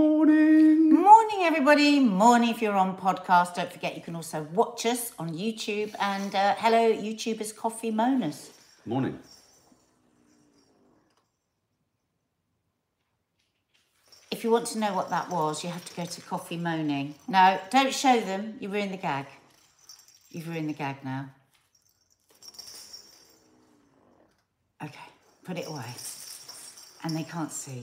Morning. Morning, everybody. Morning if you're on podcast. Don't forget you can also watch us on YouTube. And uh, hello, YouTubers, Coffee Moaners. Morning. If you want to know what that was, you have to go to Coffee Moaning. No, don't show them. You ruined the gag. You've ruined the gag now. Okay, put it away. And they can't see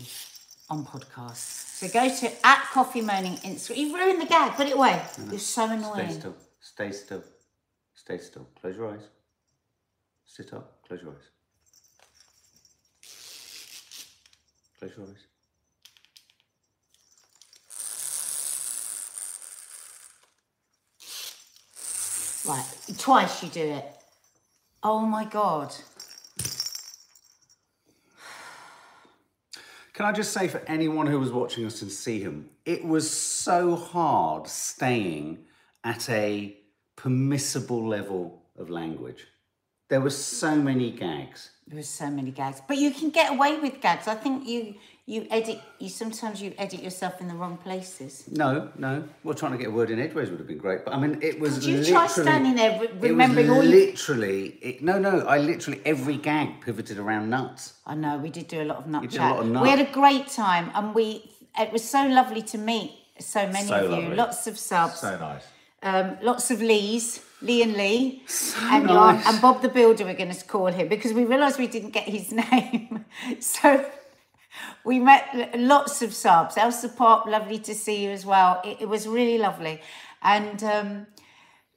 on podcast. So go to at Coffee Moaning Instagram. You've ruined the gag. Put it away. You're so annoying. Stay still. Stay still. Stay still. Close your eyes. Sit up. Close your eyes. Close your eyes. Right, twice you do it. Oh my god. Can I just say for anyone who was watching us and see him, it was so hard staying at a permissible level of language. There were so many gags. There were so many gags, but you can get away with gags. I think you you edit. You sometimes you edit yourself in the wrong places. No, no. Well, trying to get a word in edgeways would have been great, but I mean, it was Could you literally. try standing there, re- it was remembering all you- literally. It, no, no. I literally every gag pivoted around nuts. I know we did do a lot of nut You did a chat. lot of nut. We had a great time, and we it was so lovely to meet so many So of you. lovely. Lots of subs, So nice. um, lots of Lees, Lee and Lee, and nice. and Bob the Builder. We're going to call him because we realised we didn't get his name, so. We met lots of subs. Elsa Pop, lovely to see you as well. It, it was really lovely. And um,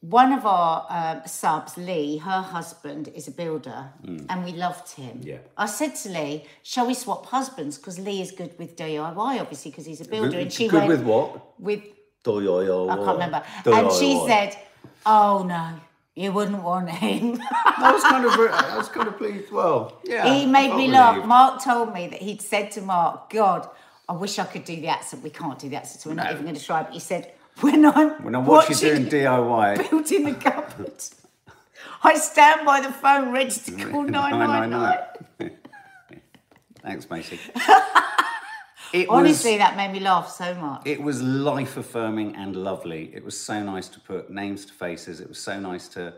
one of our um, subs, Lee, her husband is a builder, and we loved him. Mm. Yeah. I said to Lee, "Shall we swap husbands? Because Lee is good with DIY, obviously, because he's a builder." and she Good went with what? with I I can't remember. And she said, "Oh no, you wouldn't want him." I was kind of, I was kind of pleased. Well, yeah. he made me laugh. Mark told me that he'd said to Mark, "God, I wish I could do the accent. We can't do the accent, so we're not even going to try." But he said, "When I'm When I watch you watching doing DIY, building the cupboard, I stand by the phone ready to call nine nine nine." 999. Thanks, Macy. It Honestly, was, that made me laugh so much. it was life affirming and lovely. It was so nice to put names to faces. It was so nice to.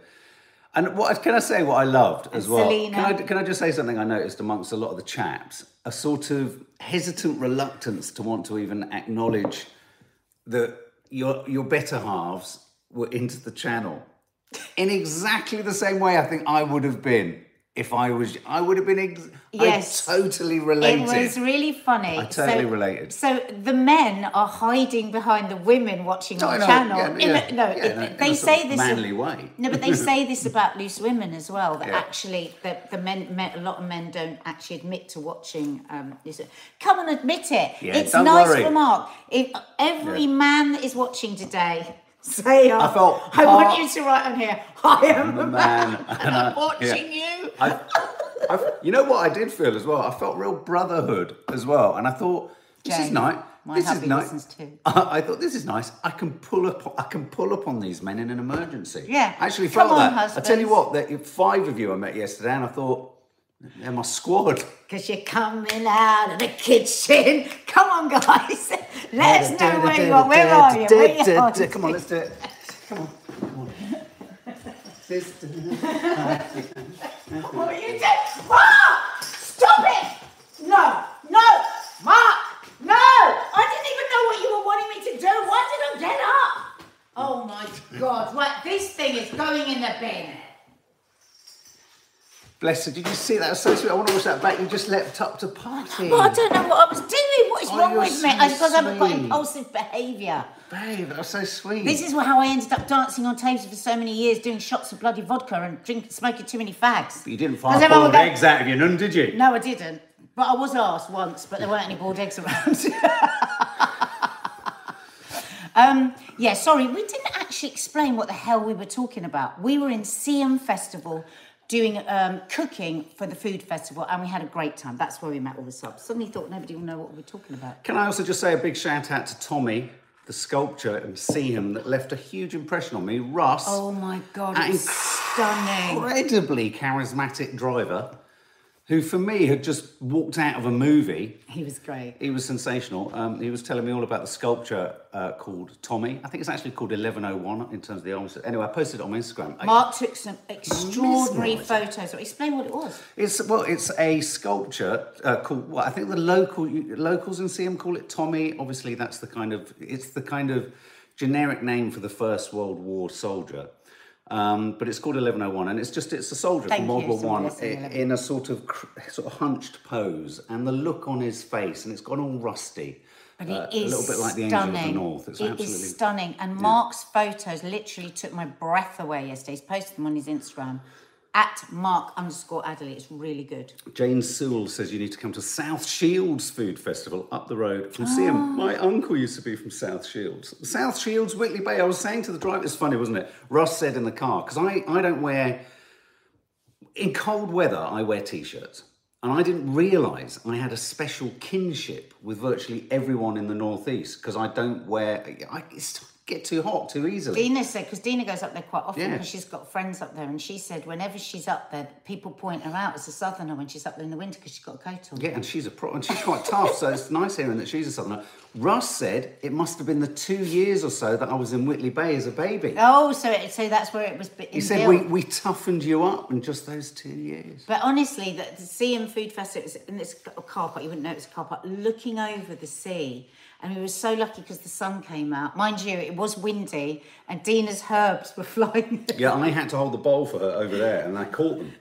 And what can I say? What I loved as And well. Selena. Can I, can I just say something I noticed amongst a lot of the chaps? A sort of hesitant reluctance to want to even acknowledge that your your better halves were into the channel in exactly the same way I think I would have been if I was. I would have been. Ex- Yes. I totally related. It was really funny. I totally so, related. So the men are hiding behind the women watching No, no, channel. yeah, yeah, a- no, yeah, it- no, in they say this. manly way. No, but they say this about loose women as well. That actually, that the men, men, a lot of men don't actually admit to watching. Um. Come and admit it. It's nice worry. for Mark. If every man that is watching today. Say, uh, I felt I want you to write on here. I am a a man, man, and I'm watching yeah. you. I, I, you know what I did feel as well? I felt real brotherhood as well, and I thought this is nice. my this is nice. I, thought this is nice. I can pull up. I can pull up on these men in an emergency. Yeah. I actually Come felt on, that. I tell you what, that five of you I met yesterday, and I thought they're my squad. Because you're coming out of the kitchen. Come on, guys. Let us know where you are. Where are you? Where you? Come on, let's do it. Come on, come on. What are you doing? Mark! Stop it! No, no, Mark! No! I didn't even know what you were wanting me to do. Why did I get up? Oh my God! Right, this thing is going in the bin. Bless her. Did you see that? That was so sweet. I want to watch that back. You just leapt up to party. Well, I don't know what I was doing. What is Oh, wrong you're with me? I suppose I've got sweet. impulsive behaviour. Babe, that was so sweet. This is how I ended up dancing on tables for so many years, doing shots of bloody vodka and drinking, smoking too many fags. But you didn't 'Cause fire everyone boiled would go- eggs out of your nun, did you? No, I didn't. But I was asked once, but there weren't any boiled eggs around. um, yeah, sorry, we didn't actually explain what the hell we were talking about. We were in Seaham Festival doing um, cooking for the food festival, and we had a great time. That's where we met all the subs. Suddenly thought nobody will know what we were talking about. Can I also just say a big shout out to Tommy, the sculptor, and see him that left a huge impression on me. Russ, Oh my god, it's stunning. incredibly charismatic driver. Who for me had just walked out of a movie. He was great. He was sensational. Um, he was telling me all about the sculpture uh, called Tommy. I think it's actually called 1101 in terms of the arms. Anyway, I posted it on my Instagram. I- Mark took some extraordinary photos. Explain what it was. It's well, it's a sculpture uh, called. Well, I think the local locals in Seaham call it Tommy. Obviously, that's the kind of it's the kind of generic name for the First World War soldier. Um, but it's called 1101, and it's just it's a soldier Thank from World War One in i- 11. in a sort of sort of hunched pose, and the look on his face, and it's gone all rusty. But uh, it is a little bit like the stunning. Angel of the North. It's It is absolutely stunning. And Mark's photos literally took my breath away yesterday. He's posted them on his Instagram at Mark underscore Adderley. It's really good. Jane Sewell says you need to come to South Shields Food Festival up the road from Ah. Seaham. My uncle used to be from South Shields. South Shields, Whitley Bay. I was saying to the driver, it's funny, wasn't it? Ross said in the car, because I, I don't wear, in cold weather, I wear t shirts. And I didn't realise I had a special kinship with virtually everyone in the Northeast because I don't wear, I it's, get too hot too easily. Dina said, because Dina goes up there quite often Yeah. because she's got friends up there, and she said whenever she's up there, people point her out as a southerner when she's up there in the winter because she's got a coat on. Yeah, and she's a pro, and she's quite tough. So it's nice hearing that she's a southerner. Russ said it must have been the two years or so that I was in Whitley Bay as a baby. Oh, so it, so that's where it was. He said we, we toughened you up in just those two years. But honestly, the, the Seaham Food Festival in this car park. You wouldn't know it was a car park. Looking over the sea, and we were so lucky because the sun came out. Mind you, it was windy, and Dina's herbs were flying. Yeah, and I had to hold the bowl for her over there, and I caught them.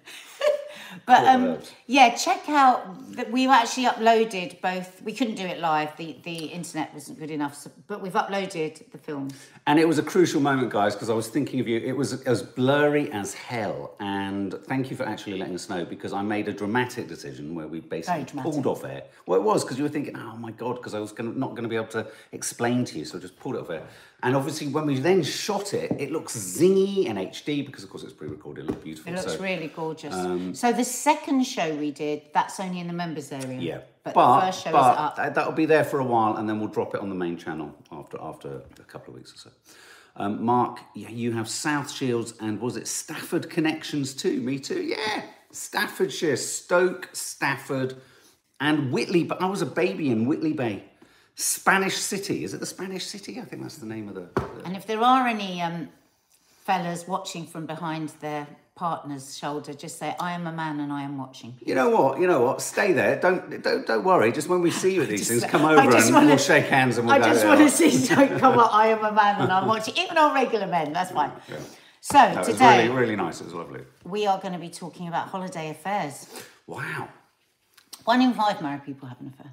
But um, yeah, check out that we actually uploaded both. We couldn't do it live; the the internet wasn't good enough. So, but we've uploaded the films. And it was a crucial moment, guys, because I was thinking of you. It was as blurry as hell. And thank you for actually letting us know because I made a dramatic decision where we basically pulled off air. Well, it was because you were thinking, oh my God, because I was gonna, not going to be able to explain to you. So I just pulled it off air. And obviously, when we then shot it, it looks zingy and HD because, of course, it's pre recorded. It looked beautiful. It looks so, really gorgeous. so the second show we did, that's only in the members area. Yeah, but, but, the first show but is up. that- that'll be there for a while, and then we'll drop it on the main channel after after a couple of weeks or so. Um, Mark, yeah, you have South Shields and was it Stafford connections too? Me too. Yeah, Staffordshire, Stoke, Stafford, and Whitley. But I was a baby in Whitley Bay, Spanish City. Is it the Spanish City? I think that's the name of the. the- And if there are any um, fellas watching from behind their partner's shoulder, just say, "I am a man and I am watching." You know what? You know what? Stay there. Don't don't don't worry. Just when we see you at these things, come over and wanna- we'll shake hands and we'll I go. just "Yeah, want to see don't come up. I am a man and I'm watching, even on regular men. That's fine. So No, it was today really really nice. It was lovely. we are going to be talking about holiday affairs. Wow. One in five married people have an affair.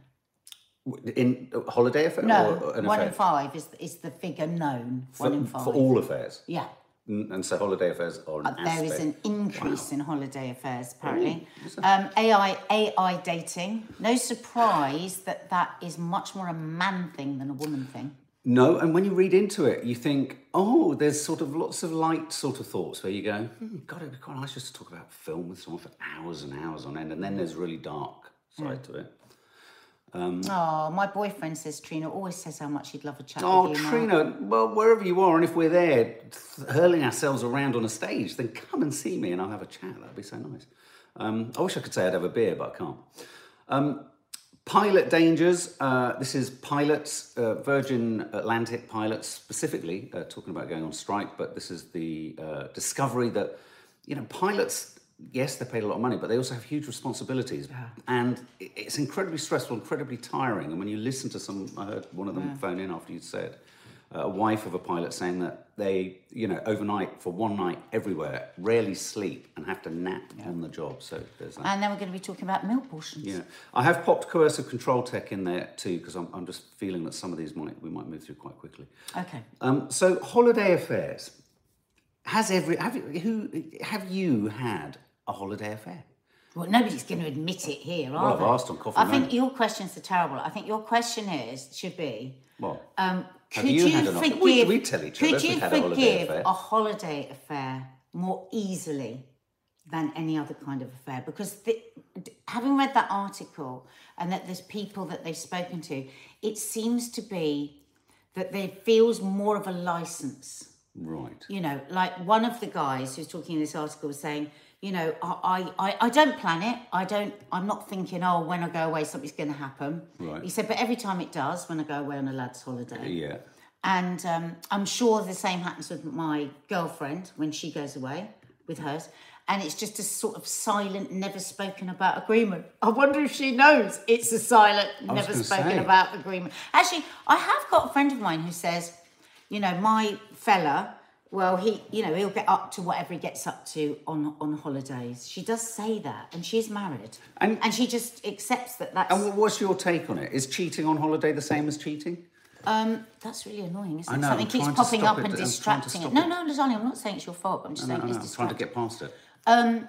In a holiday affair? No, or an one in five is is the figure known. For, one in five. for all affairs. Yeah. And so holiday affairs are an Uh, There is an increase in holiday affairs, apparently. Um, AI, AI dating. No surprise that that is much more a man thing than a woman thing. No, and when you read into it, you think, oh, there's sort of lots of light sort of thoughts where you go, hmm, God, it'd be quite nice just to talk about film with someone for hours and hours on end. And then there's really dark side to it. Oh, my boyfriend says Trina always says how much he'd love a chat Oh, with you. Mark. Trina, well, wherever you are, and if we're there hurling ourselves around on a stage, then come and see me and I'll have a chat. That'd be so nice. Um, I wish I could say I'd have a beer, but I can't. Um, pilot dangers. Uh, this is pilots, uh, Virgin Atlantic pilots specifically, uh, talking about going on strike, but this is the uh, discovery that, you know, pilots. Yes, they're paid a lot of money, but they also have huge responsibilities, and it's incredibly stressful, incredibly tiring. And when you listen to some, I heard one of them phone in after you'd said, uh, a wife of a pilot saying that they, you know, overnight for one night everywhere, rarely sleep and have to nap on the job. So there's that. And then we're going to be talking about milk portions. Yeah, I have popped coercive control tech in there too because I'm, I'm just feeling that some of these might we might move through quite quickly. Okay. Um, so holiday affairs. Has every have you who have you had a holiday affair? Well, nobody's going to admit it here, are Well, I've they? asked on Coffee I think your questions are terrible. I think your question is should be um, could you you, forgive? we- we tell each other could you we've a holiday forgive affair. a holiday affair more easily than any other kind of affair? Because the, having read that article and that there's people that they've spoken to, it seems to be that there feels more of a license right. you know, like one of the guys who's talking in this article was saying, you know, I, I, I don't plan it. I don't, I'm not thinking, oh, when I go away, something's going to happen. Right. He said, but every time it does, when I go away on a lad's holiday. Yeah. And um, I'm sure the same happens with my girlfriend when she goes away with hers. And it's just a sort of silent, never spoken about agreement. I wonder if she knows it's a silent, never spoken say. about agreement. Actually, I have got a friend of mine who says, you know, my fella, well, he, you know, he'll get up to whatever he gets up to on on holidays. She does say that, and she's married, And- and she just accepts that that's And what's your take on it? Is cheating on holiday the same as cheating? um, that's really annoying, isn't it? know, Something I'm keeps popping up it, and I'm distracting it. No, no, Lizanne, I'm not saying it's your fault. I'm just No, saying no, no, it's I'm trying to get past it. Um,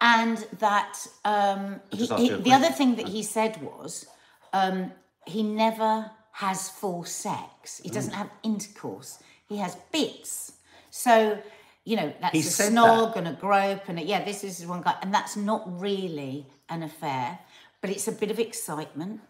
and that um, he, he- the other thing that he said was um, he never has full sex. He Mm. doesn't have intercourse. He has bits. So you know that's He a snog and a grope and a, yeah, this is one guy, and that's not really an affair, but it's a bit of excitement.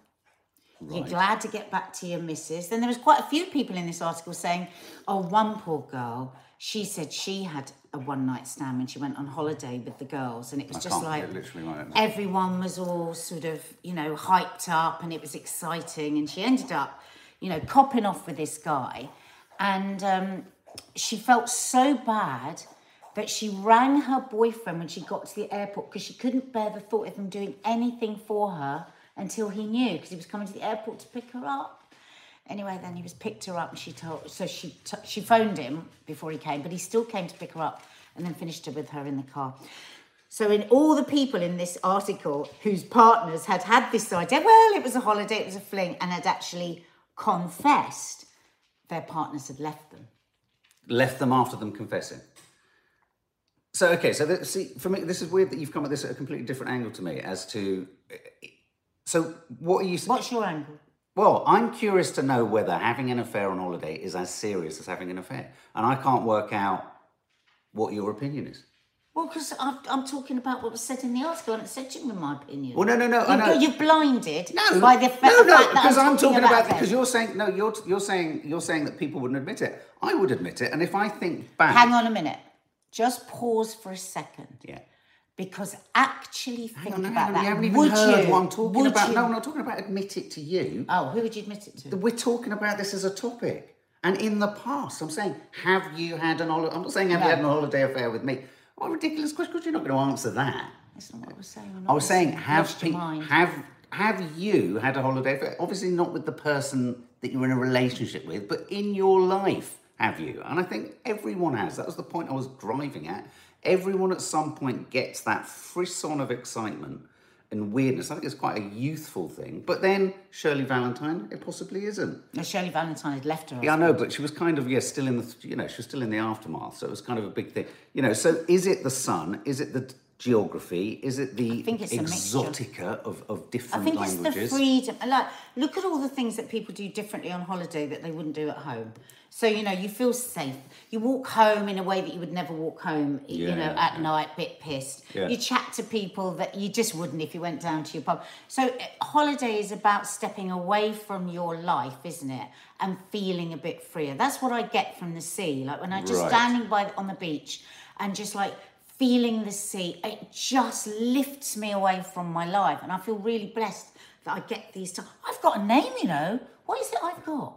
You're glad to get back to your missus. Then there was quite a few people in this article saying, oh, one poor girl, she said she had a one night stand when she went on holiday with the girls. And it was I just like literally like everyone was all sort of, you know, hyped up and it was exciting. And she ended up, you know, copping off with this guy. And um, she felt so bad that she rang her boyfriend when she got to the airport because she couldn't bear the thought of him doing anything for her until he knew because he was coming to the airport to pick her up. Anyway, then he was picked her up and she told, so she she phoned him before he came, but he still came to pick her up and then finished her with her in the car. So, in all the people in this article whose partners had had this idea, well, it was a holiday, it was a fling, and had actually confessed, their partners had left them. Left them after them confessing. So okay, so that, see, for me, this is weird that you've come at this at a completely different angle to me as to. So what are you? What's your angle? Well, I'm curious to know whether having an affair on holiday is as serious as having an affair, and I can't work out what your opinion is. Well, because I'm talking about what was said in the article, and it said to you in my opinion. Well, no, no, no, You're, know. you're blinded No, by the fa- no, no, fact that because I'm, talking about them. because you're saying no, you're you're saying you're saying that people wouldn't admit it. I would admit it, and if I think back, Hang on a minute. Just pause for a second. yeah. Because actually think on, about that. you haven't even would heard you? what I'm talking would about. You? No, I'm not talking about admit it to you. Oh, who would you admit it to? We're talking about this as a topic. And in the past, I'm saying, have you had an holiday? I'm not saying have you No. had an holiday affair with me. What a ridiculous question, because you're not going to answer that. That's not what I was saying. I was saying, have pe- have have you had a holiday affair? Obviously not with the person that you're in a relationship with, but in your life, have you? And I think everyone has. That was the point I was driving at. Everyone at some point gets that frisson of excitement and weirdness. I think it's quite a youthful thing. But then Shirley Valentine, it possibly isn't. No, Shirley Valentine had left her. Yeah, I know, but she was kind of yeah, still in the you know she was still in the aftermath, so it was kind of a big thing. You know, so is it the sun? Is it the geography? Is it the think it's a mixture. exotica of, of different languages? I think it's languages? the freedom. Like, look at all the things that people do differently on holiday that they wouldn't do at home. So you know, you feel safe. You walk home in a way that you would never walk home. you Yeah, know, yeah, at night, bit pissed. Yeah. You chat to people that you just wouldn't if you went down to your pub. So uh, holiday is about stepping away from your life, isn't it? And feeling a bit freer. That's what I get from the sea. Like when I just Right. standing by on the beach and just like feeling the sea, it just lifts me away from my life, and I feel really blessed that I get these. T- I've got a name, you know. What is it I've got?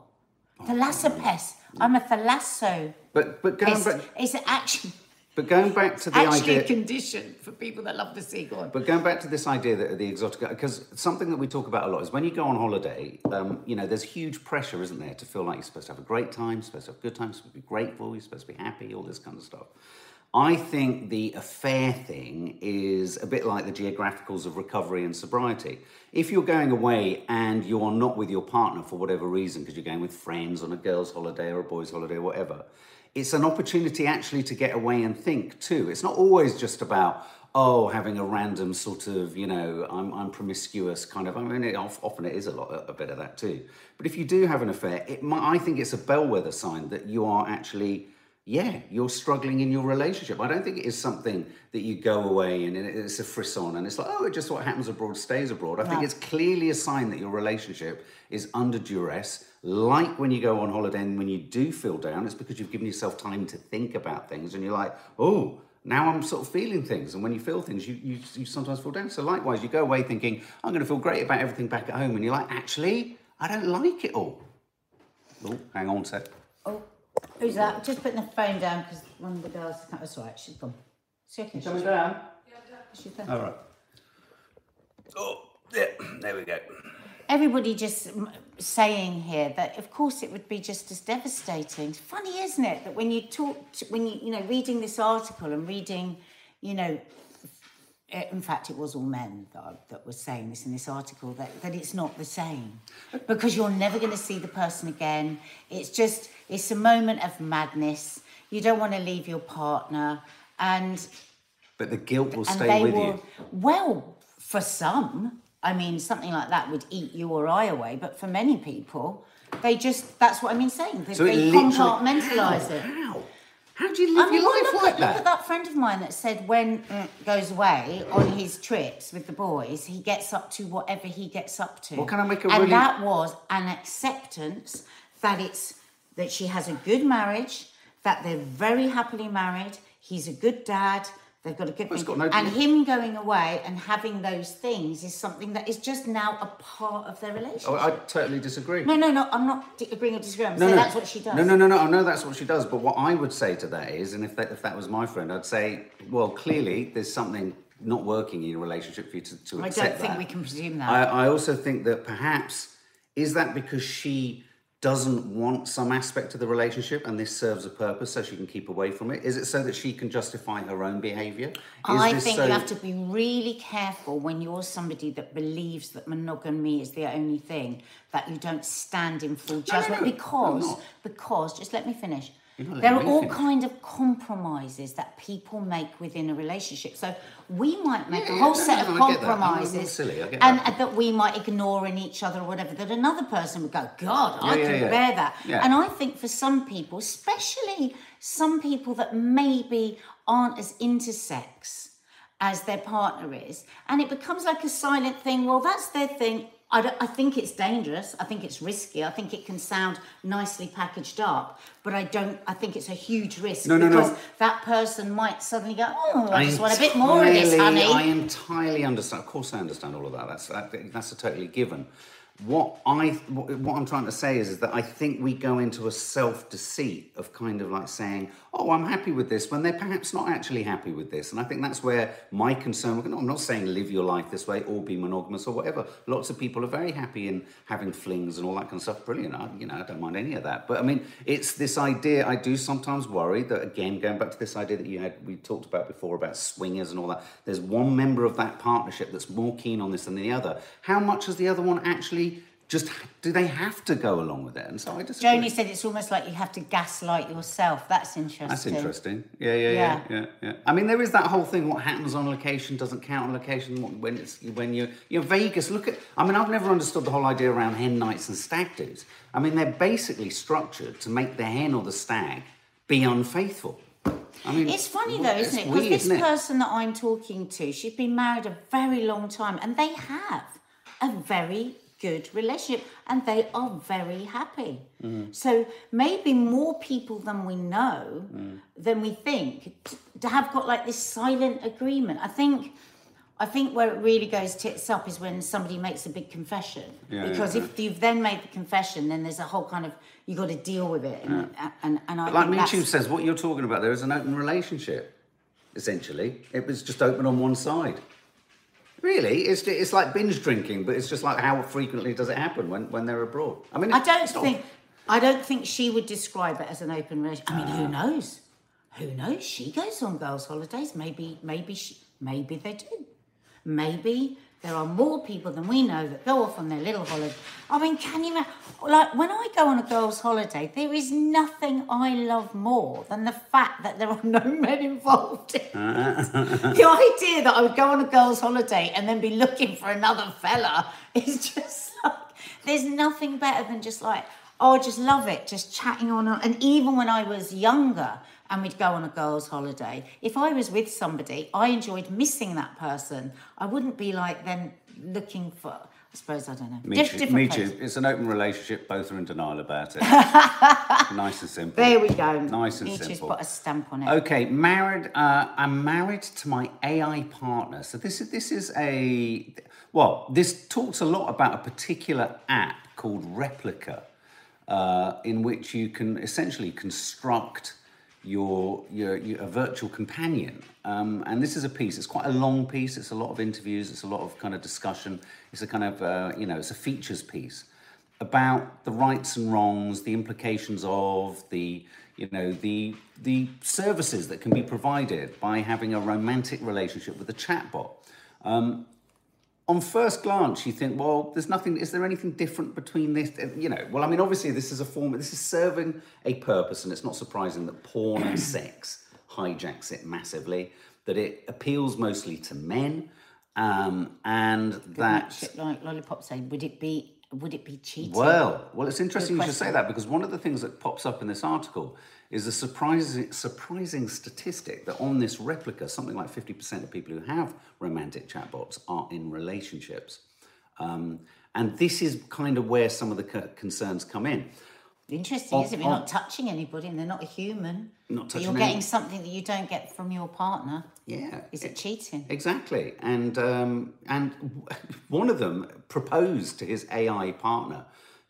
Thalassopes. I'm a thalasso. But but going back it's actually but going back to the actually idea a condition for people that love the sea. Go on. But going back to this idea that the exotic, because something that we talk about a lot is when you go on holiday, um, you know, there's huge pressure, isn't there, to feel like you're supposed to have a great time, supposed to have a good time, supposed to be grateful, you're supposed to be happy, all this kind of stuff. I think the affair thing is a bit like the geographicals of recovery and sobriety. If you're going away and you are not with your partner for whatever reason, because you're going with friends on a girl's holiday or a boy's holiday or whatever, it's an opportunity actually to get away and think too. It's not always just about, oh, having a random sort of, you know, I'm, I'm promiscuous kind of. I mean, it, often it is a lot, a bit of that too. But if you do have an affair, it might, I think it's a bellwether sign that you are actually yeah, you're struggling in your relationship. I don't think it is something that you go away and it's a frisson and it's like, oh, it just what happens abroad stays abroad. I think it's clearly a sign that your relationship is under duress. Like when you go on holiday and when you do feel down, it's because you've given yourself time to think about things and you're like, oh, Now I'm sort of feeling things, and when you feel things, you, you, you sometimes feel down. So likewise, you go away thinking, I'm going to feel great about everything back at home, and you're like, actually, I don't like it all. Oh, hang on a sec. Who's that? Just putting the phone down because one of the girls. That's all right. She's gone. She okay. Coming down. She's there. All right. Oh, yeah, there we go. everybody just m- saying here that of course it would be just as devastating funny isn't it that when you talk to, when you you know reading this article and reading you know eh, in fact it was all men that, that were saying this in this article that, that it's not the same because you're never going to see the person again it's just it's a moment of madness you don't want to leave your partner and But the guilt will stay with will you. well for some i mean something like that would eat you or i away but for many people they just that's what i mean saying they, So they how? it How? How do you live I mean, your life look, like at, look at that? that friend of mine that said when mm, goes away on his trips with the boys, he gets up to whatever he gets up to. Well, can I make a and really- that was an acceptance that it's that she has a good marriage, that they're very happily married. He's a good dad. They've got a good Well, got no- and him going away and having those things is something that is just now a part of their relationship. Oh, I totally disagree. no, no, no. I'm not agreeing or disagreeing. I'm No, saying no. that's what she does. No, no, no, no. I know that's what she does. But what I would say to that is, and if that, if that was my friend, I'd say, well, clearly there's something not working in your relationship for you to, to I accept don't think that. we can presume that. I, I also think that perhaps is that because she doesn't want some aspect of the relationship and this serves a purpose so she can keep away from it? Is it so that she can justify her own behaviour? Is I think you have to be really careful when you're somebody that believes that monogamy is the only thing that you don't stand in full judgment no, I'm because because just let me finish. There are all kind of compromises that people make within a relationship. So we might make Yeah, a whole no, set no, of get that. I'm not- I'm not compromises, silly, and that. that we might ignore in each other or whatever. That another person would go, God, I Yeah, yeah, can yeah. bear that. Yeah. And I think for some people, especially some people that maybe aren't as intersex as their partner is, and it becomes like a silent thing. Well, that's their thing. I, I think it's dangerous. I think it's risky. I think it can sound nicely packaged up, but I don't. I think it's a huge risk No, no, no. because that person might suddenly go, "Oh, I, just want a bit more of this, honey." I entirely understand. Of course, I understand all of that. That's that, that's a totally given. What I what I'm trying to say is, is that I think we go into a self deceit of kind of like saying, "Oh, I'm happy with this," when they're perhaps not actually happy with this. And I think that's where my concern. I'm not saying live your life this way or be monogamous or whatever. Lots of people are very happy in having flings and all that kind of stuff. Brilliant. I, you know, I don't mind any of that. But I mean, it's this idea. I do sometimes worry that again, going back to this idea that you had we talked about before about swingers and all that. There's one member of that partnership that's more keen on this than the other. How much has the other one actually? Just do they have to go along with it? And so I just Joni said it's almost like you have to gaslight yourself. That's interesting. That's interesting. Yeah, yeah, yeah, yeah, yeah. I mean, there is that whole thing. What happens on location doesn't count on location. When it's when you you're Vegas. Look at. I mean, I've never understood the whole idea around hen nights and stag do's. I mean, they're basically structured to make the hen or the stag be unfaithful. I mean, It's funny though, isn't it? Because this person that I'm talking to, she's been married a very long time and they have a very good relationship and they are very happy. Mm. So maybe more people than we know, Mm. than we think, to have got like this silent agreement. I think. I think where it really goes tits up is when somebody makes a big confession. Yeah, because yeah, if you've then made the confession, then there's a whole kind of you got to deal with it. And, and, and I But like YouTube says, what you're talking about there is an open relationship. Essentially, it was just open on one side. Really, it's it's like binge drinking, but it's just like how frequently does it happen when, when they're abroad? I mean, I don't it's not- think I don't think she would describe it as an open relationship. I mean, Ah. who knows? Who knows? She goes on girls' holidays. Maybe, maybe she, maybe they do. Maybe there are more people than we know that go off on their little holiday. I mean, can you imagine? Like when I go on a girls' holiday, there is nothing I love more than the fact that there are no men involved. In the idea that I would go on a girls' holiday and then be looking for another fella is just like there's nothing better than just like oh, I just love it, just chatting on. And even when I was younger and we'd go on a girls' holiday, if I was with somebody, I enjoyed missing that person. I wouldn't be like then looking for. I suppose I don't know. Me Diff- too. Me too. It's an open relationship. Both are in denial about it. nice and simple. There we go. Nice and simple. put a stamp on it. Okay, married. Uh, I'm married to my AI partner. So this is this is a well. This talks a lot about a particular app called Replika, uh, in which you can essentially construct your your, your a virtual companion. Um, and this is a piece. It's quite a long piece. It's a lot of interviews. It's a lot of kind of discussion. It's a kind of uh, you know it's a features piece about the rights and wrongs, the implications of the, you know, the the services that can be provided by having a romantic relationship with a chatbot. Um, on first glance, you think, well, there's nothing. Is there anything different between this? uh, You know, well, I mean, obviously, this is a form. This is serving a purpose, and it's not surprising that porn and sex hijacks it massively. That it appeals mostly to men, um, and that Shit, like Lollipop say, would it be would it be cheating? well, well, it's interesting you should say that because one of the things that pops up in this article is a surprising, surprising statistic that on this Replika, something like 50% of people who have romantic chatbots are in relationships. Um, and this is kind of where some of the co- concerns come in. Interesting, On- is it? If you're not touching anybody and they're not a human, Not touching you're any- getting something that you don't get from your partner. Yeah. Is it cheating? Exactly, and um, and one of them proposed to his AI partner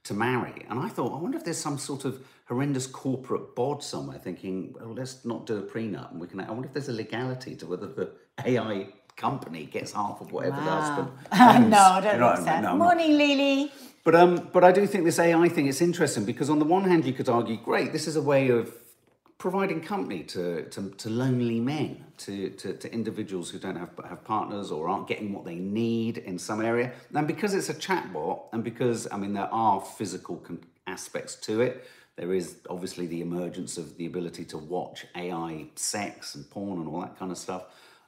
to marry, and I thought, I wonder if there's some sort of horrendous corporate bod somewhere thinking, well, let's not do a prenup, and we can. I wonder if there's a legality to whether the AI company gets half of whatever the husband. no, I don't You know think I so. mean? No, Morning, Lily. but um, but I do think this AI thing it's interesting because on the one hand you could argue, great, this is a way of providing company to, to, to lonely men, to, to, to individuals who don't have have partners or aren't getting what they need in some area. And because it's a chatbot, and because I mean there are physical aspects to it. There is obviously the emergence of the ability to watch AI sex and porn and all that kind of stuff.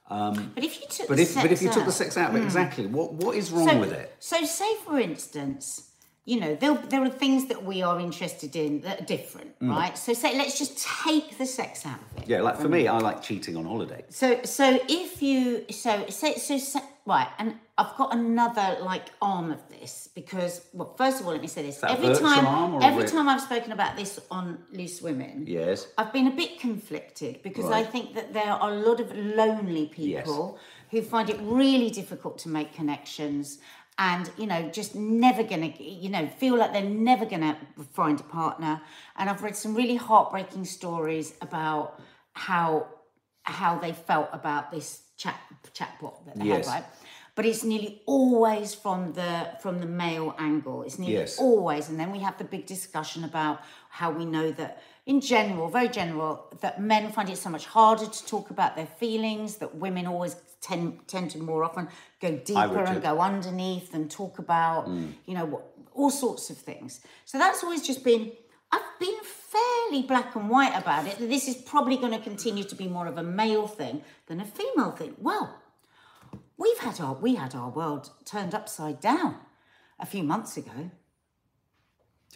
Um, but if you took But the if but if you sex took the out- sex out, hmm. exactly what what is wrong so, with it? So, say for instance, you know, there, there are things that we are interested in that are different, Mm. right? So, say, let's just take the sex out of it. Yeah, like for me, I like cheating on holiday. So, so if you, so, so, so, so, right, and I've got another like arm of this because, well, first of all, let me say this: every time, every time I've spoken about this on Loose Women, Yes. I've been a bit conflicted because I think that there are a lot of lonely people who find it really difficult to make connections and you know just never gonna you know feel like they're never gonna find a partner. And i've read some really heartbreaking stories about how how they felt about this chat chatbot that they Yes. had right? But it's nearly always from the from the male angle. It's nearly Yes. always and then we have the big discussion about how we know that in general very general that men find it so much harder to talk about their feelings that women always tend tend to more often go deeper and go underneath and talk about you know what all sorts of things. So that's always just been i've been fairly black and white about it that this is probably going to continue to be more of a male thing than a female thing well we've had our we had our world turned upside down a few months ago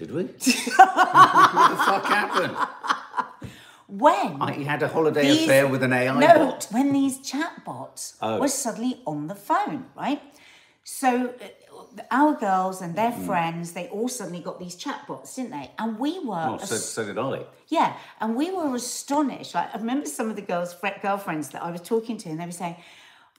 Did we? what the fuck happened? when I, he had a holiday These- affair with an AI no, bot. when these chatbots Oh. were suddenly on the phone, right? So uh, our girls and Mm. their friends, they all suddenly got these chatbots, didn't they? And we were, Oh, so, so did I. yeah, and we were astonished. Like I remember some of the girls' girlfriends that I was talking to, and they were saying,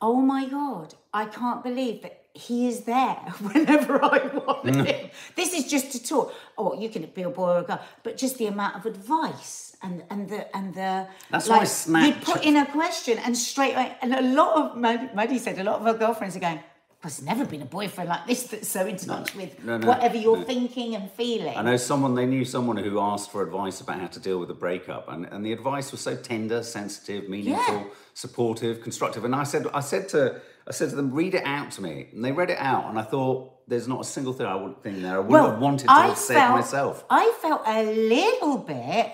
"Oh my god, I can't believe that." He is there whenever I want Mm. him. This is just to talk. Oh, you can be a boy or a girl, but just the amount of advice and and the and the That's why like, you Snapchat- put in a question and straight away. And a lot of Maddie, Maddie said a lot of her girlfriends are going. There's never been a boyfriend like this that's so in touch with no, no, whatever you're no. thinking and feeling. I know someone, they knew someone who asked for advice about how to deal with a breakup. And, and the advice was so tender, sensitive, meaningful, Yeah. supportive, constructive. And I said, I said to, I said to them, read it out to me. And they read it out. And I thought, there's not a single thing I would think there I wouldn't have wanted to I have said felt- myself. I felt a little bit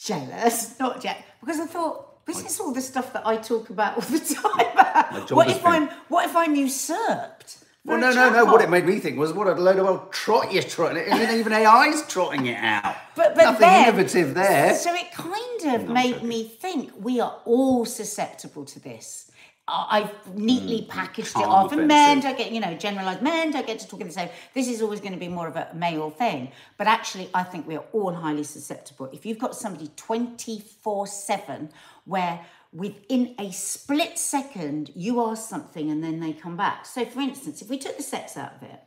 jealous, not jealous, because I thought, this is all the stuff that I talk about all the time. what if been- I'm what if I'm usurped? Well, no, no, no. What it made me think was, what a load of old trot you're trotting it. And even AI's trotting it out. But, but Nothing then, innovative there. So it kind of made me think we are all susceptible to this. I- I've neatly mm, packaged it off, and men don't get, you know, generalized. Men don't get to talk in the same. This is always going to be more of a male thing. But actually, I think we are all highly susceptible. If you've got somebody 24 7 where within a split second you ask something and then they come back. So, for instance, if we took the sex out of it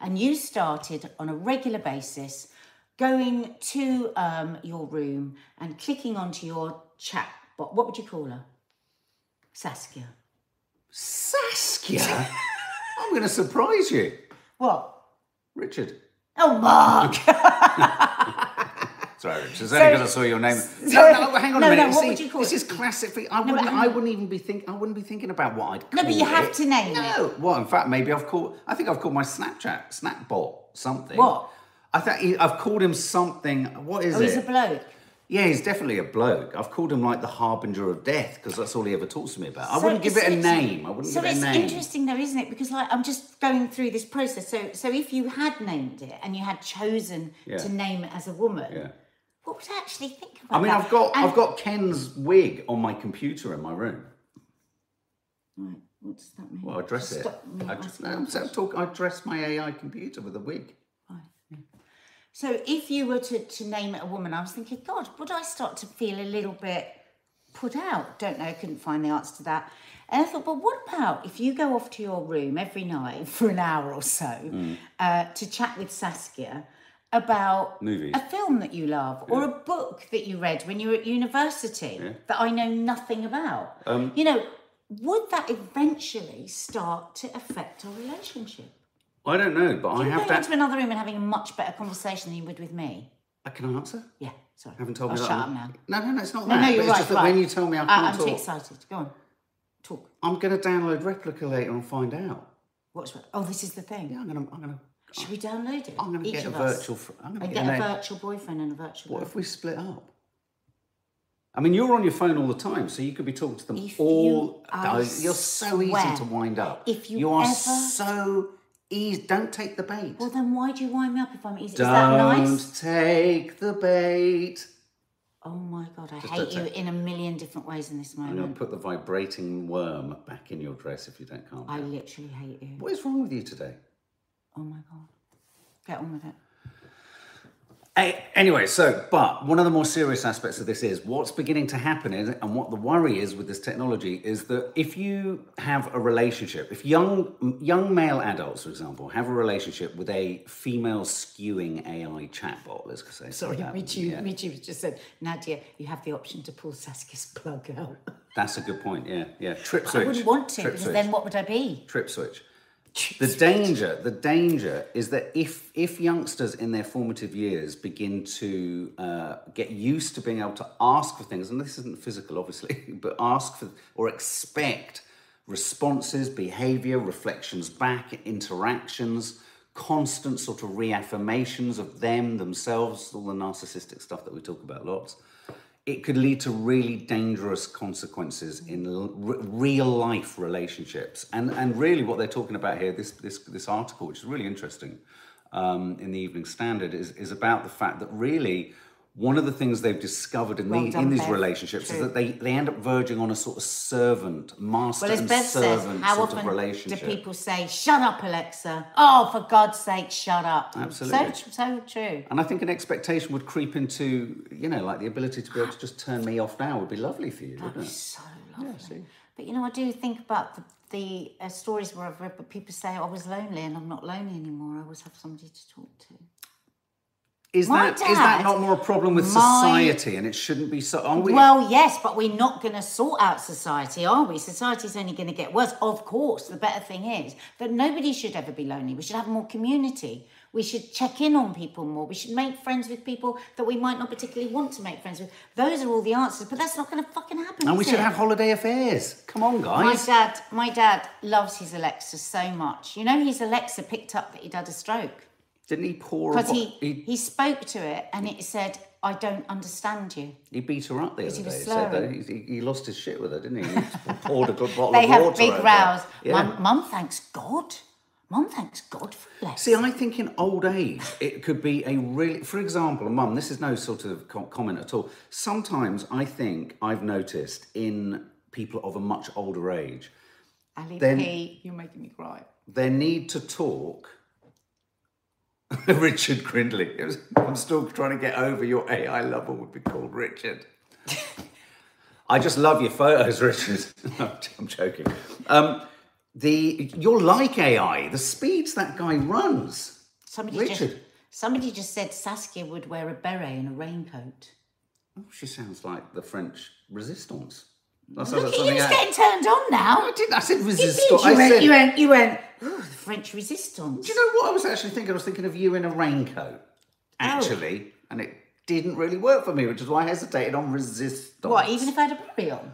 and you started on a regular basis going to um, your room and clicking onto your chat bot, what would you call her? Saskia. Saskia? I'm going to surprise you. What? Richard. Oh, Mark. Sorry. It's only because I saw your name. No, no, hang on No, a no, minute. what See, would you call this it? is classic. For, I wouldn't. I wouldn't even be think. I wouldn't be thinking about what I'd. No, but you call have to name it. No. Well, in fact, maybe I've called. I think I've called my Snapchat Snapbot something. What? I think he- I've called him something. What is Oh, it? he's a bloke. Yeah, he's definitely a bloke. I've called him like the harbinger of death because that's all he ever talks to me about. I wouldn't give it a name. I wouldn't so give it a name. So it's interesting though, isn't it? Because like I'm just going through this process. So so if you had named it and you had chosen Yeah. to name it as a woman, Yeah. What would I actually think about I mean, that? I've got And- I've got Ken's wig on my computer in my room. Right, what does that mean? Well, I dress it. I, I'm talk, I dress my AI computer with a wig. So if you were to, to name it a woman, I was thinking, God, would I start to feel a little bit put out? Don't know, couldn't find the answer to that. And I thought, well, what about if you go off to your room every night for an hour or so Mm. uh, to chat with Saskia about Movies. a film that you love or a book that you read when you were at university that I know nothing about? Um, you know, would that eventually start to affect our relationship? I don't know, but I have going into that. another room and having a much better conversation than you would with me. I can answer. Yeah, sorry. I haven't told I'll me that. shut up now. No, no, no, it's not No, that. no, you're it's right. just that right. when you tell me I I- can't I'm talk, too excited. Go on, talk. I'm going to download Replika later and find out. What's oh, this is the thing. Yeah, I'm going to. I'm going to. Should we download it? I'm going to get a us? virtual. Fr- I'm going to get get, a virtual boyfriend and a virtual. What if we split up? I mean, you're on your phone all the time, so you could be talking to them If all. you- you're so easy to wind up. if you you are ever- so easy. Don't take the bait. Well, then why do you wind me up if I'm easy? Is that Don't nice? take the bait. Oh my god, I Just hate don't you in a million different ways in this moment. I'm gonna put the vibrating worm back in your dress if you don't calm I literally hate you. What is wrong with you today? Oh my god. Get on with it. Hey, anyway, so, but one of the more serious aspects of this is what's beginning to happen is, and what the worry is with this technology is that if you have a relationship, if young young male adults, for example, have a relationship with a female skewing AI chatbot, let's say, Sorry, that, Michi, yeah, Michi just said, Nadia, you have the option to pull Saskia's plug out. that's a good point. Yeah, yeah. Trip switch. I wouldn't want to, Trip because switch. then what would I be? trip switch. The danger, the danger is that if if youngsters in their formative years begin to uh, get used to being able to ask for things, and this isn't physical, obviously, but ask for or expect responses, behavior, reflections back, interactions, constant sort of reaffirmations of them themselves, all the narcissistic stuff that we talk about lots it could lead to really dangerous consequences in real life relationships. And and really, what they're talking about here, this this this article, which is really interesting, um, in the Evening Standard, is is about the fact that really. One of the things they've discovered in, Well the, done, in these Bev. relationships is that they, they end up verging on a sort of servant, master Well, and says, servant how sort of do relationship. people say, shut up, Alexa? Oh, for God's sake, shut up. Absolutely. So, so true. and I think an expectation would creep into, you know, like the ability to be able to just turn me off now would be lovely for you, wouldn't it? So lovely. But you know, I do think about the, the uh, stories where I've read, but people say I was lonely and I'm not lonely anymore. I always have somebody to talk to. Is My that is that dad- not more a problem with my- society, and it shouldn't be so? Are we? Well, yes, but we're not going to sort out society, are we? Society's only going to get worse. Of course, the better thing is that nobody should ever be lonely. We should have more community. We should check in on people more. We should make friends with people that we might not particularly want to make friends with. Those are all the answers, but that's not going to fucking happen. and we should it? have holiday affairs. Come on, guys. My dad, my dad loves his Alexa so much. You know, his Alexa picked up that he'd had a stroke Didn't he pour? A because he, he he spoke to it and it said, "I don't understand you." he beat her up the other he day. He said that he, he lost his shit with her, didn't he? He poured a good bottle They of have water big over rows. her. Yeah. Mum, Mum thanks God. Mum thanks God for Alexa. See, I think in old age it could be a really, for example, mum. This is no sort of comment at all. Sometimes I think I've noticed in people of a much older age Ali Then- P, you're making me cry. their need to talk. Richard Grindley. Was, I'm still trying to get over your AI lover would be called Richard. I just love your photos, Richard. I'm joking. Um, the you're like AI. The speeds that guy runs. Somebody just Richard. somebody just said Saskia would wear a beret and a raincoat. Oh, she sounds like the French resistance. That Look at you out- getting turned on now. I didn't. I said You, resistance. did. I you, went, you went, you went, "Ooh, the French resistance. Do you know what I was actually thinking? I was thinking of you in a raincoat, Oh. actually, and it didn't really work for me, which is why I hesitated on resistance. What, even if I had a beret on?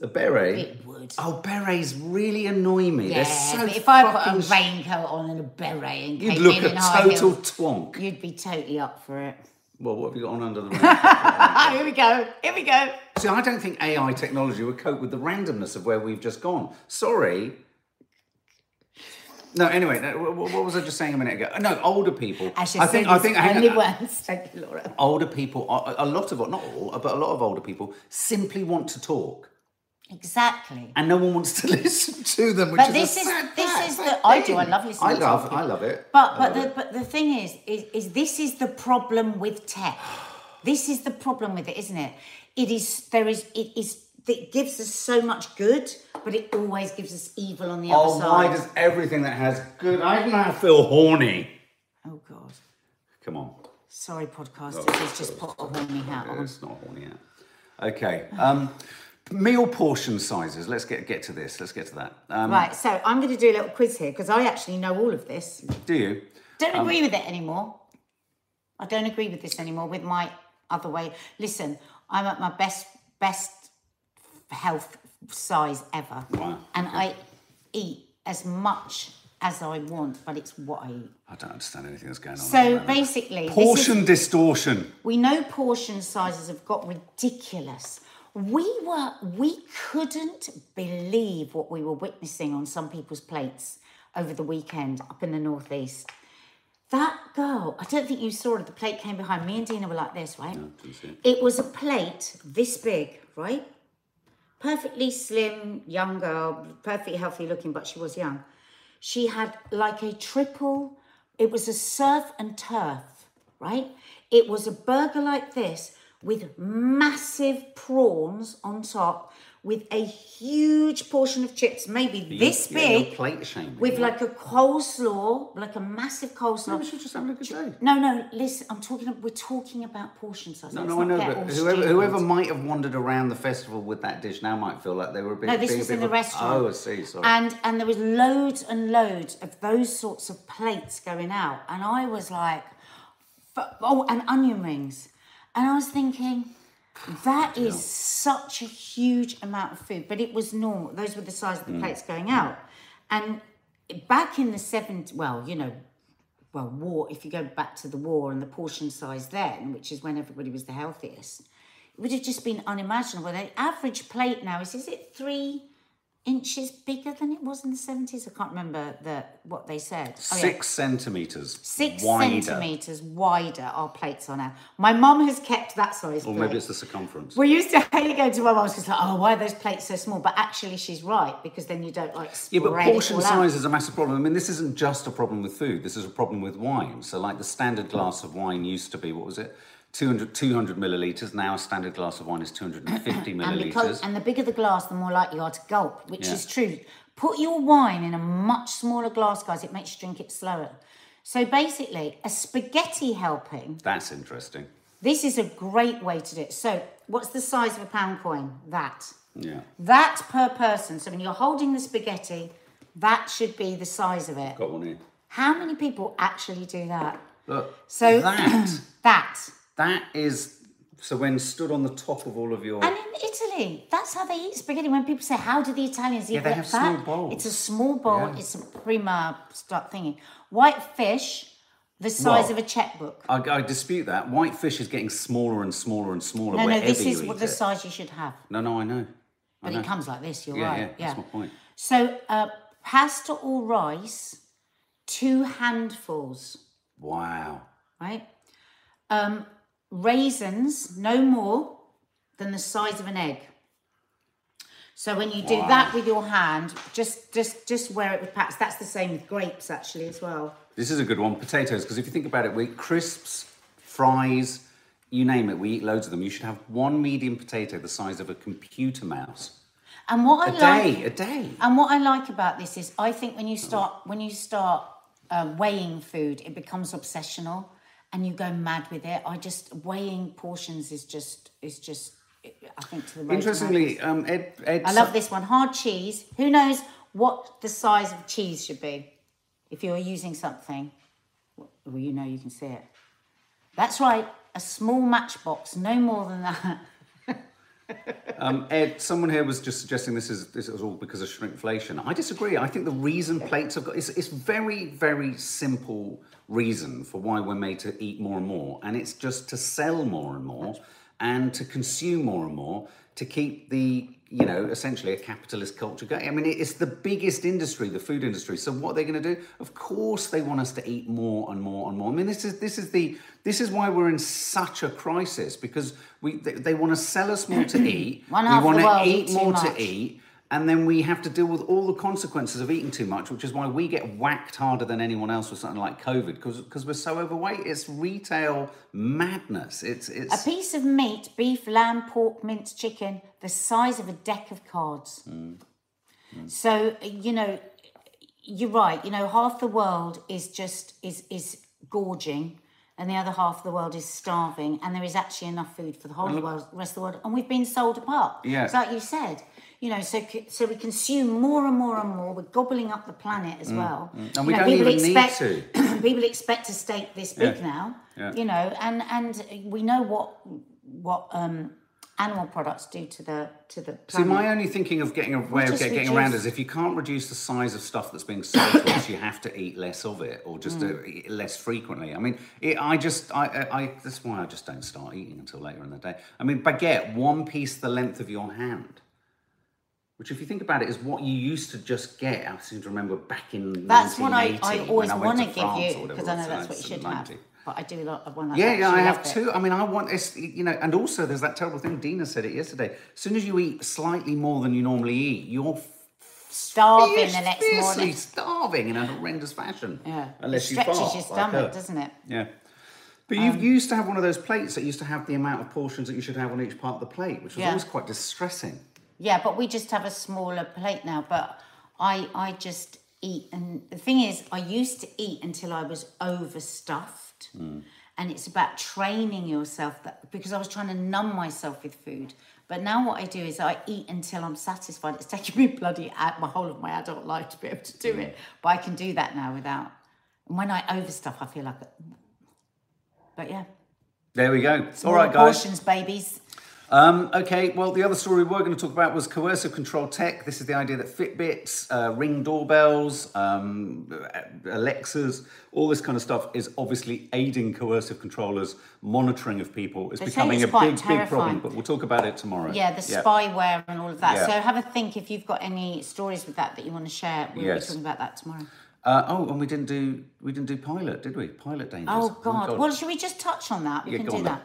A beret? It would. Oh, berets really annoy me. Yeah, They're so but if I put a raincoat on and a beret and You'd look in a total twonk. you'd be totally up for it. Well, what have you got on under the? Ah, here we go. Here we go. See, I don't think AI technology would cope with the randomness of where we've just gone. Sorry. No, anyway, no, wh- wh- what was I just saying a minute ago? No, older people. I should I say think. I think. only on. once. Thank you, Laura. older people, a lot of, not all, but a lot of older people simply want to talk. Exactly. and no one wants to listen to them. Which But is this a is- sad, this sad, is sad the- I do. I love listening I to love, talking. I love it. But but the it. but the thing is, is is this is the problem with tech. This is the problem with it, isn't it? It is there is it is it gives us so much good, but it always gives us evil on the oh, other side. Oh, why does everything that has good? I now feel horny. Oh God. Come on, Sorry, podcasters. Oh, just put a horny hat on. it's not horny yet. Okay, um, meal portion sizes. Let's get get to this. Let's get to that. Um, Right, so I'm going to do a little quiz here because I actually know all of this. Do you? Don't Um, agree with it anymore. I don't agree with this anymore with my other way. Listen, I'm at my best best health size ever. Wow, And I eat as much as I want, but it's what I eat. I don't understand anything that's going on. So basically, this is- portion distortion. we know portion sizes have got ridiculous. We were we couldn't believe what we were witnessing on some people's plates over the weekend up in the northeast. That girl, I don't think you saw it. The plate came behind me and Dina were like this, right? it. It was a plate this big, right? Perfectly slim, young girl, perfectly healthy looking, but she was young. She had like a triple, it was a surf and turf, right? It was a burger like this with massive prawns on top, with a huge portion of chips, maybe this Yeah, you're big, plate shaming. with like a coleslaw, like a massive coleslaw. We should just having a good day. No, no, listen, I'm talking, we're talking about portion size. No, Let's no, I know, but whoever, whoever might have wandered around the festival with that dish now might feel like they were a bit. No, this was in the restaurant. Oh, I see. Sorry. And and there was loads and loads of those sorts of plates going out, and I was like, oh, and onion rings, and I was thinking, that is such a huge amount of food, but it was normal. Those were the size of Mm. the plates going out, and back in the 70s, well, you know. Well, war. If you go back to the war and the portion size then, which is when everybody was the healthiest, it would have just been unimaginable. The average plate now is is it three inches bigger than it was in the seventies? I can't remember the what they said. Oh, yeah. Six centimeters. Six wider. centimeters wider our plates are now. My mum has kept that size Or plate. maybe it's the circumference. we used to hate going to my mum's because like, oh, why are those plates so small? But actually, she's right because then you don't like Yeah, but portion out. size is a massive problem. I mean, this isn't just a problem with food. This is a problem with wine. So, like the standard glass of wine used to be, what was it? 200, 200 milliliters. Now, a standard glass of wine is 250 millilitres. And, milliliters. because, and the bigger the glass, the more likely you are to gulp, which Yeah. is true. Put your wine in a much smaller glass, guys. It makes you drink it slower. So basically, a spaghetti helping. That's interesting. This is a great way to do it. So, what's the size of a pound coin? That. Yeah. That per person. So when you're holding the spaghetti, that should be the size of it. Got one here. How many people actually do that? Look. So that, that. That is. So, when stood on the top of all of your. And in Italy, that's how they eat spaghetti. When people say, "How do the Italians eat they that have fat?" small bowls. It's a small bowl. Yeah. It's a prima start thingy. White fish, the size Well, of a checkbook. I, I dispute that. White fish is getting smaller and smaller and smaller No, no, this is what the it. size you should have. No, no, I know. I But know. it comes like this. You're yeah, right. yeah, that's my point. So uh, pasta or rice, two handfuls. Wow. right? Um, raisins, no more than the size of an egg. So when you do Wow. that with your hand, just just just wear it with pats. That's the same with grapes actually as well. This is a good one. Potatoes, because if you think about it, we eat crisps, fries, you name it. We eat loads of them. You should have one medium potato the size of a computer mouse And what I a like, day. A day. and what I like about this is, I think when you start when you start uh, weighing food, it becomes obsessional, and you go mad with it. I just weighing portions is just is just. I think to the Interestingly, um, Ed, Ed, I love this one. Hard cheese. Who knows what the size of cheese should be if you're using something? Well, you know you can see it. That's right. A small matchbox, no more than that. Um, Ed, someone here was just suggesting this is this is all because of shrinkflation. I disagree. I think the reason plates have got it's, it's very very simple reason for why we're made to eat more and more, and it's just to sell more and more and to consume more and more to keep the you know essentially a capitalist culture going. I mean, it's the biggest industry, the food industry. So what they're they going to do? Of course, they want us to eat more and more and more. I mean, this is this is the this is why we're in such a crisis because we they, they want to sell us more to eat. We want to eat eat more much. to eat, and then we have to deal with all the consequences of eating too much, which is why we get whacked harder than anyone else with something like COVID because because we're so overweight. It's retail madness. It's A piece of meat, beef, lamb, pork, minced chicken, the size of a deck of cards. Hmm. Hmm. So, you know, you're right. You know, half the world is just is is gorging, and the other half of the world is starving, and there is actually enough food for the whole of the world, rest of the world, and we've been sold apart. Yeah. It's like you said. You know, so so we consume more and more and more. We're gobbling up the planet as well. And we You know, don't even need expect, people expect a steak this big Yeah. now. Yeah. You know, and and we know what what um, animal products do to the to the See, my only thinking of getting a way of get, getting around is if you can't reduce the size of stuff that's being sold to us, you have to eat less of it or just uh, eat less frequently. I mean, it, I just, I, I, I, that's why I just don't start eating until later in the day. I mean, baguette, one piece the length of your hand. Which, if you think about it, is what you used to just get. I seem to remember back in that's what I, I always want to to give France you because I know that's what you should 90. have. But I do of one like Yeah, that. yeah, I have it. two. I mean, I want this, you know, and also there's that terrible thing. Dina said it yesterday. As soon as you eat slightly more than you normally eat, you're Starving fierce- the next morning. starving in a horrendous fashion. Yeah, unless it you stretches fart your stomach, her. doesn't it? Yeah. But you you used to have one of those plates that used to have the amount of portions that you should have on each part of the plate, which was Yeah. always quite distressing. Yeah, but we just have a smaller plate now. But I I just eat, and the thing is, I used to eat until I was overstuffed, mm. and it's about training yourself that because I was trying to numb myself with food. But now what I do is I eat until I'm satisfied. It's taken me bloody out my whole of my adult life to be able to do it, mm. but I can do that now without. And when I overstuff, I feel like. But yeah, There we go. All right, guys. portions, babies. Um, okay, well, the other story we're going to talk about was coercive control tech. This is the idea that Fitbits, uh, Ring doorbells, um, Alexas, all this kind of stuff is obviously aiding coercive controllers' monitoring of people. It's They becoming a big, big problem, but we'll talk about it tomorrow. Yeah, the spyware and all of that. Yeah. So have a think if you've got any stories with that that you want to share. We'll Yes. be talking about that tomorrow. Uh, oh, and we didn't do we didn't do pilot, did we? Pilot dangers. Oh my God. Well, should we just touch on that? We Yeah, can do that.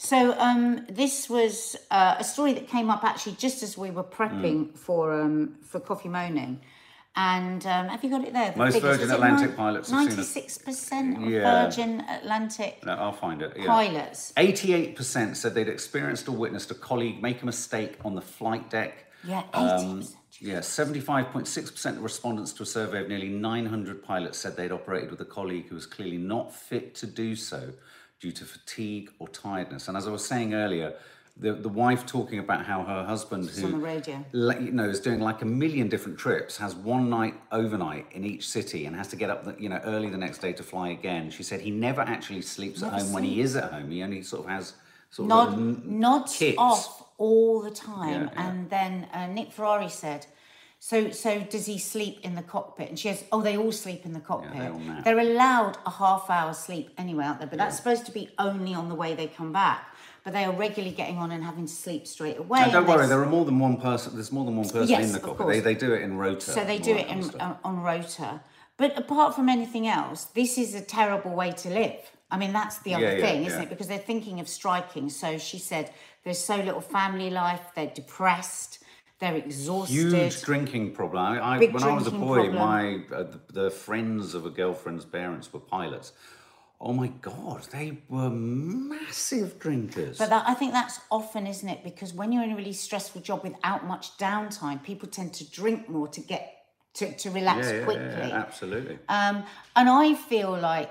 So um, this was uh, a story that came up actually just as we were Mm. prepping for um, for coffee moaning. And um, have you got it there? The Most figures? Virgin Atlantic pilots a- 96% of Yeah. Virgin Atlantic No, I'll find it. Yeah. pilots. 88% said they'd experienced or witnessed a colleague make a mistake on the flight deck. Yeah, Um, 80%. yeah, 75.6% of respondents to a survey of nearly 900 pilots said they'd operated with a colleague who was clearly not fit to do so due to fatigue or tiredness. And as I was saying earlier, the, the wife talking about how her husband, who on the radio. you know, is doing like a million different trips, has one night overnight in each city, and has to get up, the, you know, early the next day to fly again. She said he never actually sleeps at Never home when he is at home. He only sort of has sort of nod, little n- nods off all the time. Yeah, yeah. And then uh, Nick Ferrari said, so, so does he sleep in the cockpit? And she goes, oh, they all sleep in the cockpit. all nap. They're allowed a half hour sleep anyway out there, but that's supposed to be only on the way they come back. But they are regularly getting on and having to sleep straight away. And don't and worry, there are more than one person. There's more than one person Yes, in the cockpit. They, they do it in rota. So they do it in, of uh, on, on rota. But apart from anything else, this is a terrible way to live. I mean, that's the other Yeah, yeah, thing, isn't yeah. it? Because they're thinking of striking. So she said there's so little family life, they're depressed, they're exhausted. Huge drinking problem. I, I, when I was a boy, problem. my uh, the, the friends of a girlfriend's parents were pilots. Oh my God, they were massive drinkers. But that, I think that's often, isn't it? Because when you're in a really stressful job without much downtime, people tend to drink more to get to, to relax yeah, yeah, quickly. yeah, absolutely. Um, and I feel like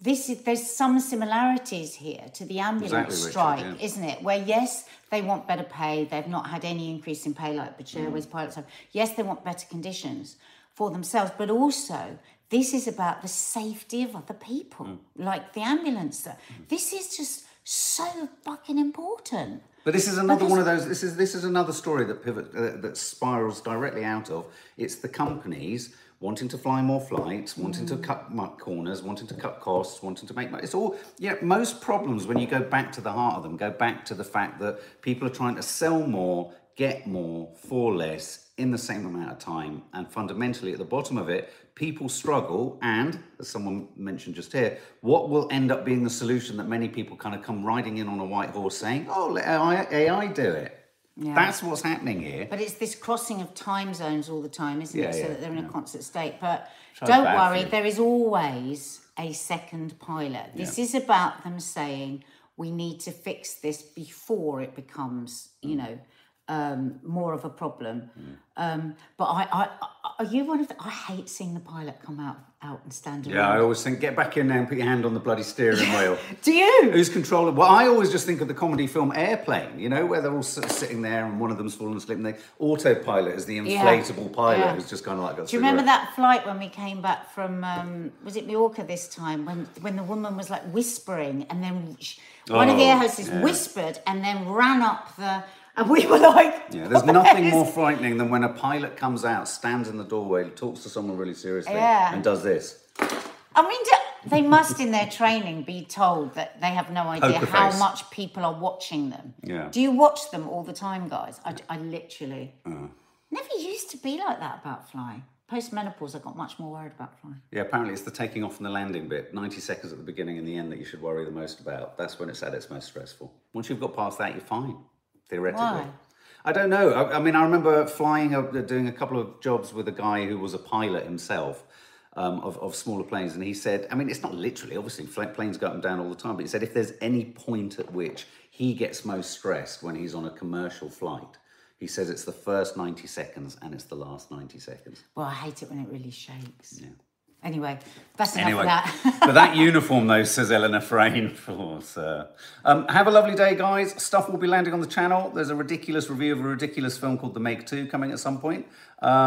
this is there's some similarities here to the ambulance Exactly, Richard, strike, yeah. isn't it? Where yes, they want better pay. They've not had any increase in pay like British Airways Mm. pilots have. Yes, they want better conditions for themselves, but also this is about the safety of other people, Mm. like the ambulance. This is just so fucking important. But this is another Because- one of those. This is this is another story that pivot uh, that spirals directly out of. It's the companies wanting to fly more flights, wanting Mm. to cut mu- corners, wanting to cut costs, wanting to make money. It's all yeah. Most problems, when you go back to the heart of them, go back to the fact that people are trying to sell more, get more for less in the same amount of time, and fundamentally at the bottom of it, people struggle. And as someone mentioned just here, what will end up being the solution that many people kind of come riding in on a white horse saying, "Oh, let AI, AI do it." Yeah. That's what's happening here. But it's this crossing of time zones all the time, isn't Yeah, it? So that they're in a yeah. constant state. But So don't worry, there is always a second pilot. This Yeah. is about them saying we need to fix this before it becomes, you Mm. know, um, more of a problem. Um, but I, I, are you one of the? I hate seeing the pilot come out, out and stand around. Yeah, I always think, get back in there and put your hand on the bloody steering wheel. Do you? Who's controlling? Well, I always just think of the comedy film Airplane, you know, where they're all s- sitting there and one of them's fallen asleep and the autopilot is the Yeah. inflatable pilot Yeah. who's just kind of like got Do you remember that flight when we came back from um, was it Mallorca this time when when the woman was like whispering and then sh one of the Oh, air hostesses yeah. whispered and then ran up the and we were like Yeah, there's nothing is-" more frightening than when a pilot comes out, stands in the doorway, talks to someone really seriously, Yeah. and does this. I mean do- they must in their training be told that they have no idea Poker how face. much people are watching them. Yeah. Do you watch them all the time, guys? I, I literally Uh. never used to be like that about flying. Post menopause, I got much more worried about flying. Yeah, apparently it's the taking off and the landing bit, 90 seconds at the beginning and the end that you should worry the most about. That's when it's at its most stressful. Once you've got past that, you're fine, theoretically. Why? I don't know. I, I mean, I remember flying, uh, doing a couple of jobs with a guy who was a pilot himself um, of, of smaller planes. And he said, I mean, it's not literally, obviously, planes go up and down all the time, but he said if there's any point at which he gets most stressed when he's on a commercial flight, he says it's the first 90 seconds and it's the last 90 seconds. Well, I hate it when it really shakes. Anyway, that's enough Anyway, of that. but that uniform, though, says Eleanor Frayne. For uh, um, have a lovely day, guys. Stuff will be landing on the channel. There's a ridiculous review of a ridiculous film called The Meg Two coming at some point. Um,